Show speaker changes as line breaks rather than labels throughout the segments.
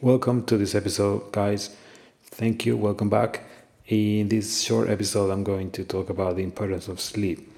Welcome to this episode, guys. Thank you. Welcome back. In this short episode, I'm going to talk about the importance of sleep.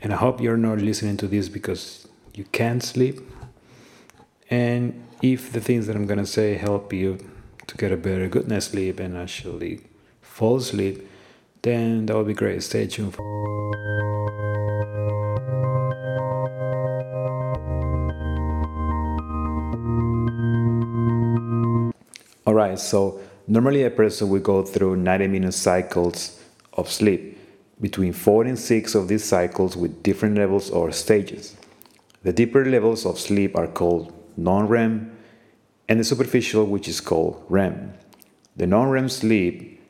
And I hope you're not listening to this because you can't sleep. And if the things that I'm going to say help you to get a better good night's sleep and actually fall asleep, then that would be great. Stay tuned. For right, so normally a person will go through 90 minute cycles of sleep, between four and six of these cycles with different levels or stages. The deeper levels of sleep are called non REM, and the superficial, which is called REM. The non REM sleep,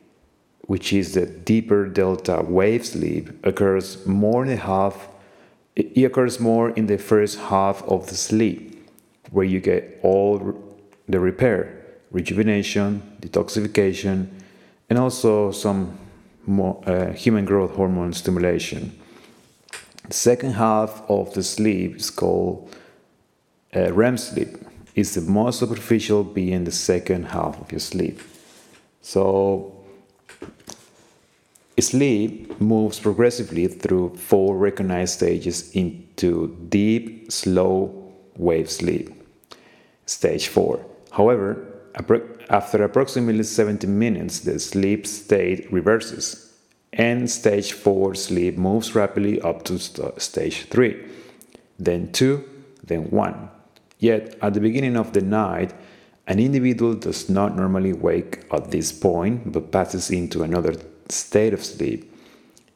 which is the deeper delta wave sleep, occurs more in half. It occurs more in the first half of the sleep, where you get all the repair rejuvenation, detoxification, and also some more, uh, human growth hormone stimulation. The second half of the sleep is called uh, REM sleep. It's the most superficial, being the second half of your sleep. So, sleep moves progressively through four recognized stages into deep, slow wave sleep. Stage four. However, after approximately 70 minutes, the sleep state reverses, and stage 4 sleep moves rapidly up to st stage 3, then 2, then 1. Yet, at the beginning of the night, an individual does not normally wake at this point but passes into another state of sleep.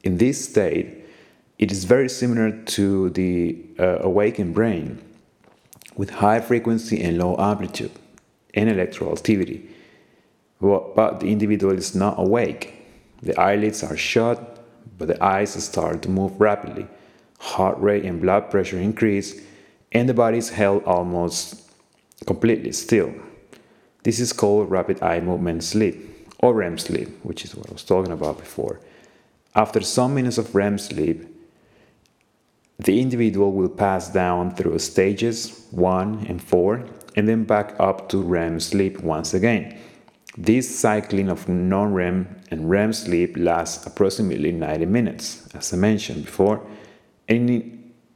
In this state, it is very similar to the uh, awakened brain with high frequency and low amplitude and electrical activity. But the individual is not awake. The eyelids are shut, but the eyes start to move rapidly. Heart rate and blood pressure increase, and the body is held almost completely still. This is called rapid eye movement sleep, or REM sleep, which is what I was talking about before. After some minutes of REM sleep, the individual will pass down through stages 1 and 4 and then back up to REM sleep once again. This cycling of non REM and REM sleep lasts approximately 90 minutes, as I mentioned before. And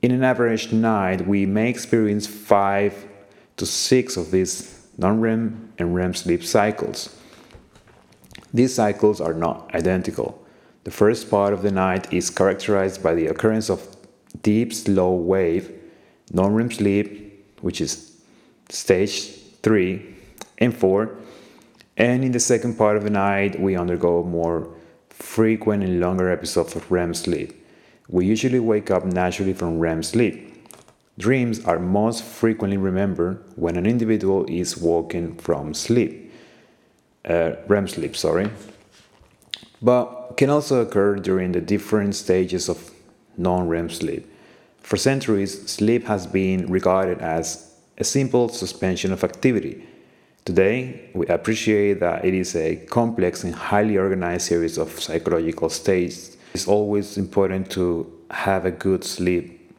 in an average night, we may experience five to six of these non REM and REM sleep cycles. These cycles are not identical. The first part of the night is characterized by the occurrence of deep, slow wave, non REM sleep, which is stage 3 and 4. And in the second part of the night, we undergo more frequent and longer episodes of REM sleep. We usually wake up naturally from REM sleep. Dreams are most frequently remembered when an individual is woken from sleep, uh, REM sleep, sorry, but can also occur during the different stages of non REM sleep. For centuries, sleep has been regarded as a simple suspension of activity. Today, we appreciate that it is a complex and highly organized series of psychological states. It's always important to have a good sleep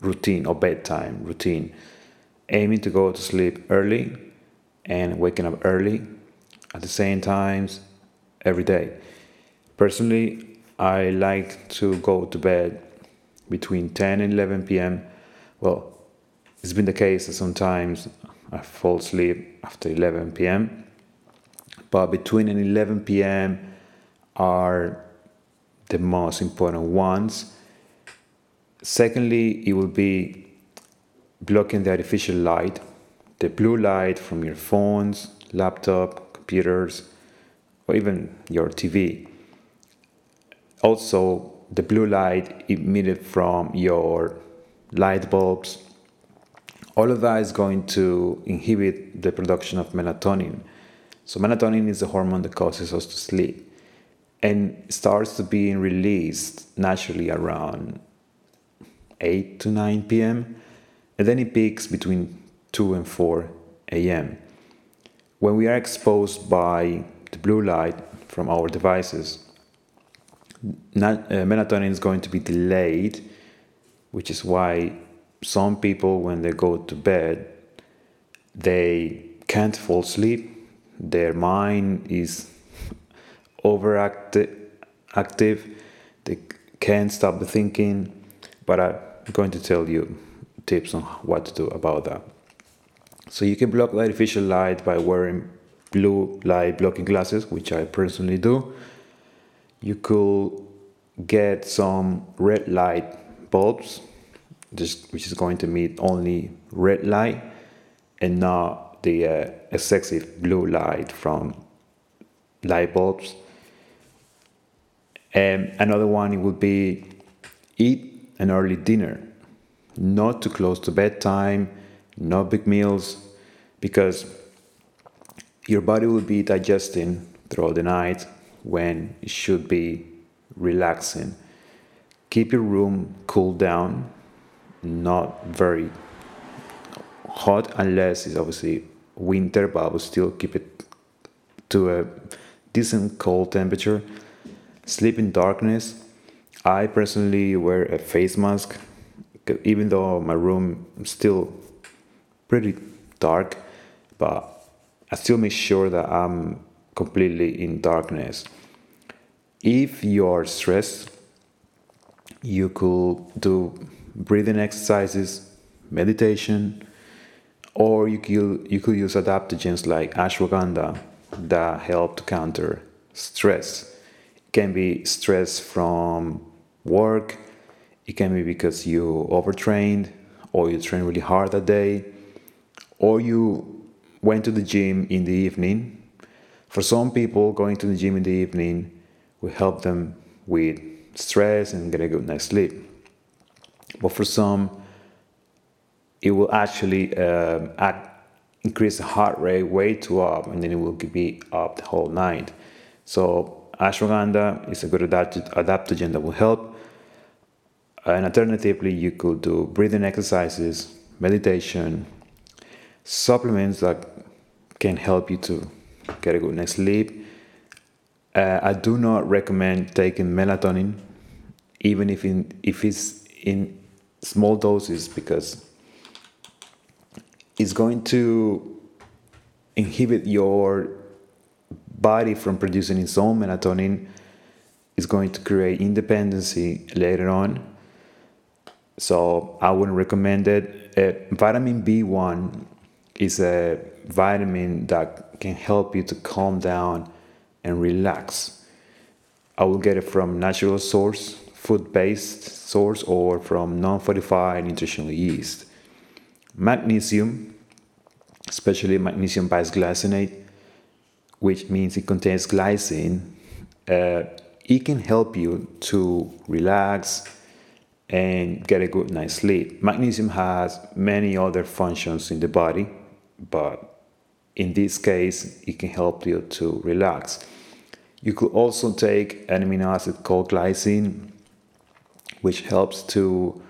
routine or bedtime routine, aiming to go to sleep early and waking up early at the same times every day. Personally, I like to go to bed between 10 and 11 p.m. Well, it's been the case that sometimes I fall asleep after 11 p.m. But between and 11 p.m. are the most important ones. Secondly, it will be blocking the artificial light, the blue light from your phones, laptop, computers, or even your TV. Also, the blue light emitted from your light bulbs, all of that is going to inhibit the production of melatonin. So, melatonin is the hormone that causes us to sleep and starts to be released naturally around 8 to 9 p.m. and then it peaks between 2 and 4 a.m. When we are exposed by the blue light from our devices, uh, melatonin is going to be delayed, which is why some people when they go to bed they can't fall asleep. Their mind is overactive. Active. They can't stop thinking. But I'm going to tell you tips on what to do about that. So you can block the artificial light by wearing blue light blocking glasses, which I personally do. You could get some red light bulbs, just, which is going to meet only red light and not the uh, excessive blue light from light bulbs. And another one would be eat an early dinner, not too close to bedtime, no big meals, because your body will be digesting throughout the night when it should be relaxing. Keep your room cool down, not very hot unless it's obviously winter, but I will still keep it to a decent cold temperature. Sleep in darkness. I personally wear a face mask, even though my room is still pretty dark, but I still make sure that I'm completely in darkness. If you're stressed, you could do breathing exercises, meditation, or you could, you could use adaptogens like ashwagandha that help to counter stress. It can be stress from work, it can be because you overtrained or you train really hard that day, or you went to the gym in the evening. For some people, going to the gym in the evening will help them with stress and get a good night's sleep. But for some, it will actually uh, act, increase the heart rate way too up, and then it will be up the whole night. So ashwagandha is a good adaptogen that will help. And alternatively, you could do breathing exercises, meditation, supplements that can help you to get a good night's sleep. Uh, I do not recommend taking melatonin, even if in if it's in small doses, because it's going to inhibit your body from producing its own melatonin. It's going to create independency later on. So I wouldn't recommend it. Uh, vitamin B1 is a vitamin that can help you to calm down and relax. I will get it from natural source, food-based source, or from non-fortified nutritional yeast. Magnesium, especially magnesium bisglycinate, which means it contains glycine, uh, it can help you to relax and get a good night's sleep. Magnesium has many other functions in the body but in this case, it can help you to relax. You could also take an amino acid called glycine, which helps to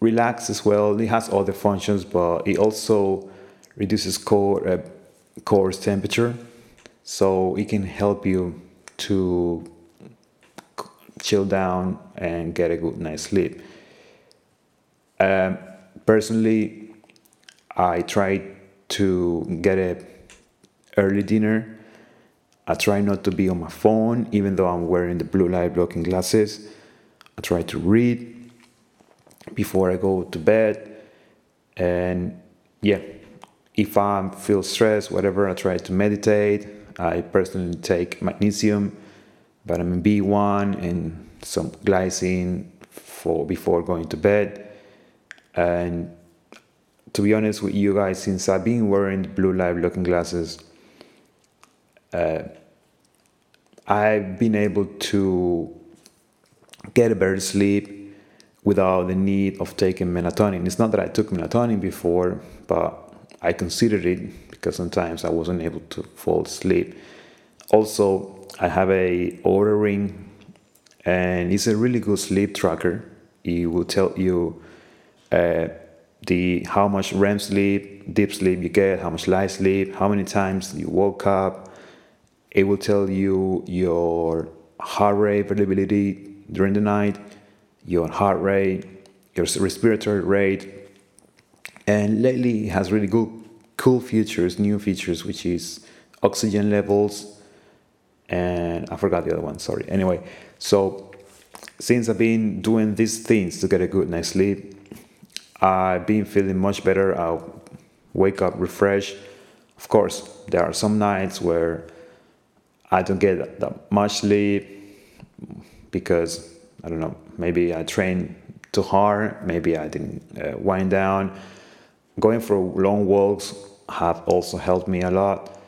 relax as well. It has other functions, but it also reduces core uh, core temperature, so it can help you to chill down and get a good night's sleep. Um, personally, I try to get a early dinner. I try not to be on my phone, even though I'm wearing the blue light blocking glasses. I try to read before I go to bed. And yeah, if I feel stressed, whatever, I try to meditate. I personally take magnesium, vitamin B1, and some glycine for before going to bed. And to be honest with you guys, since I've been wearing blue light looking glasses, uh, I've been able to get a better sleep without the need of taking melatonin. It's not that I took melatonin before, but I considered it because sometimes I wasn't able to fall asleep. Also, I have a Oura ring, and it's a really good sleep tracker. It will tell you. Uh, the how much REM sleep, deep sleep you get, how much light sleep, how many times you woke up. It will tell you your heart rate variability during the night, your heart rate, your respiratory rate, and lately it has really good cool features, new features, which is oxygen levels, and I forgot the other one. Sorry. Anyway, so since I've been doing these things to get a good night's sleep, I've been feeling much better. I wake up refreshed. Of course, there are some nights where I don't get that much sleep because I don't know. Maybe I train too hard. Maybe I didn't uh, wind down. Going for long walks have also helped me a lot.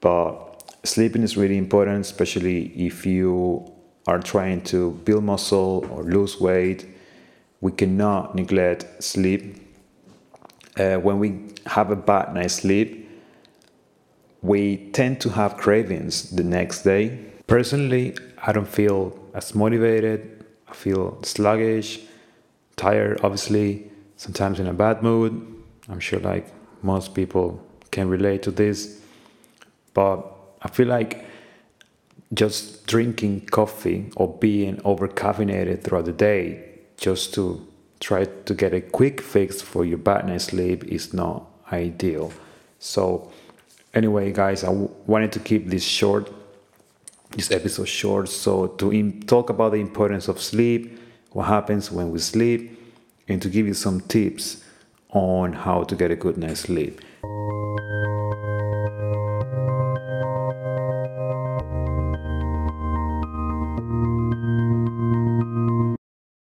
But sleeping is really important, especially if you are trying to build muscle or lose weight. We cannot neglect sleep. Uh, when we have a bad night's sleep, we tend to have cravings the next day. Personally, I don't feel as motivated. I feel sluggish, tired, obviously, sometimes in a bad mood. I'm sure, like most people, can relate to this. But I feel like just drinking coffee or being over caffeinated throughout the day just to try to get a quick fix for your bad night's sleep is not ideal. So, anyway, guys, I w- wanted to keep this short, this episode short, so to talk about the importance of sleep, what happens when we sleep, and to give you some tips on how to get a good night's sleep.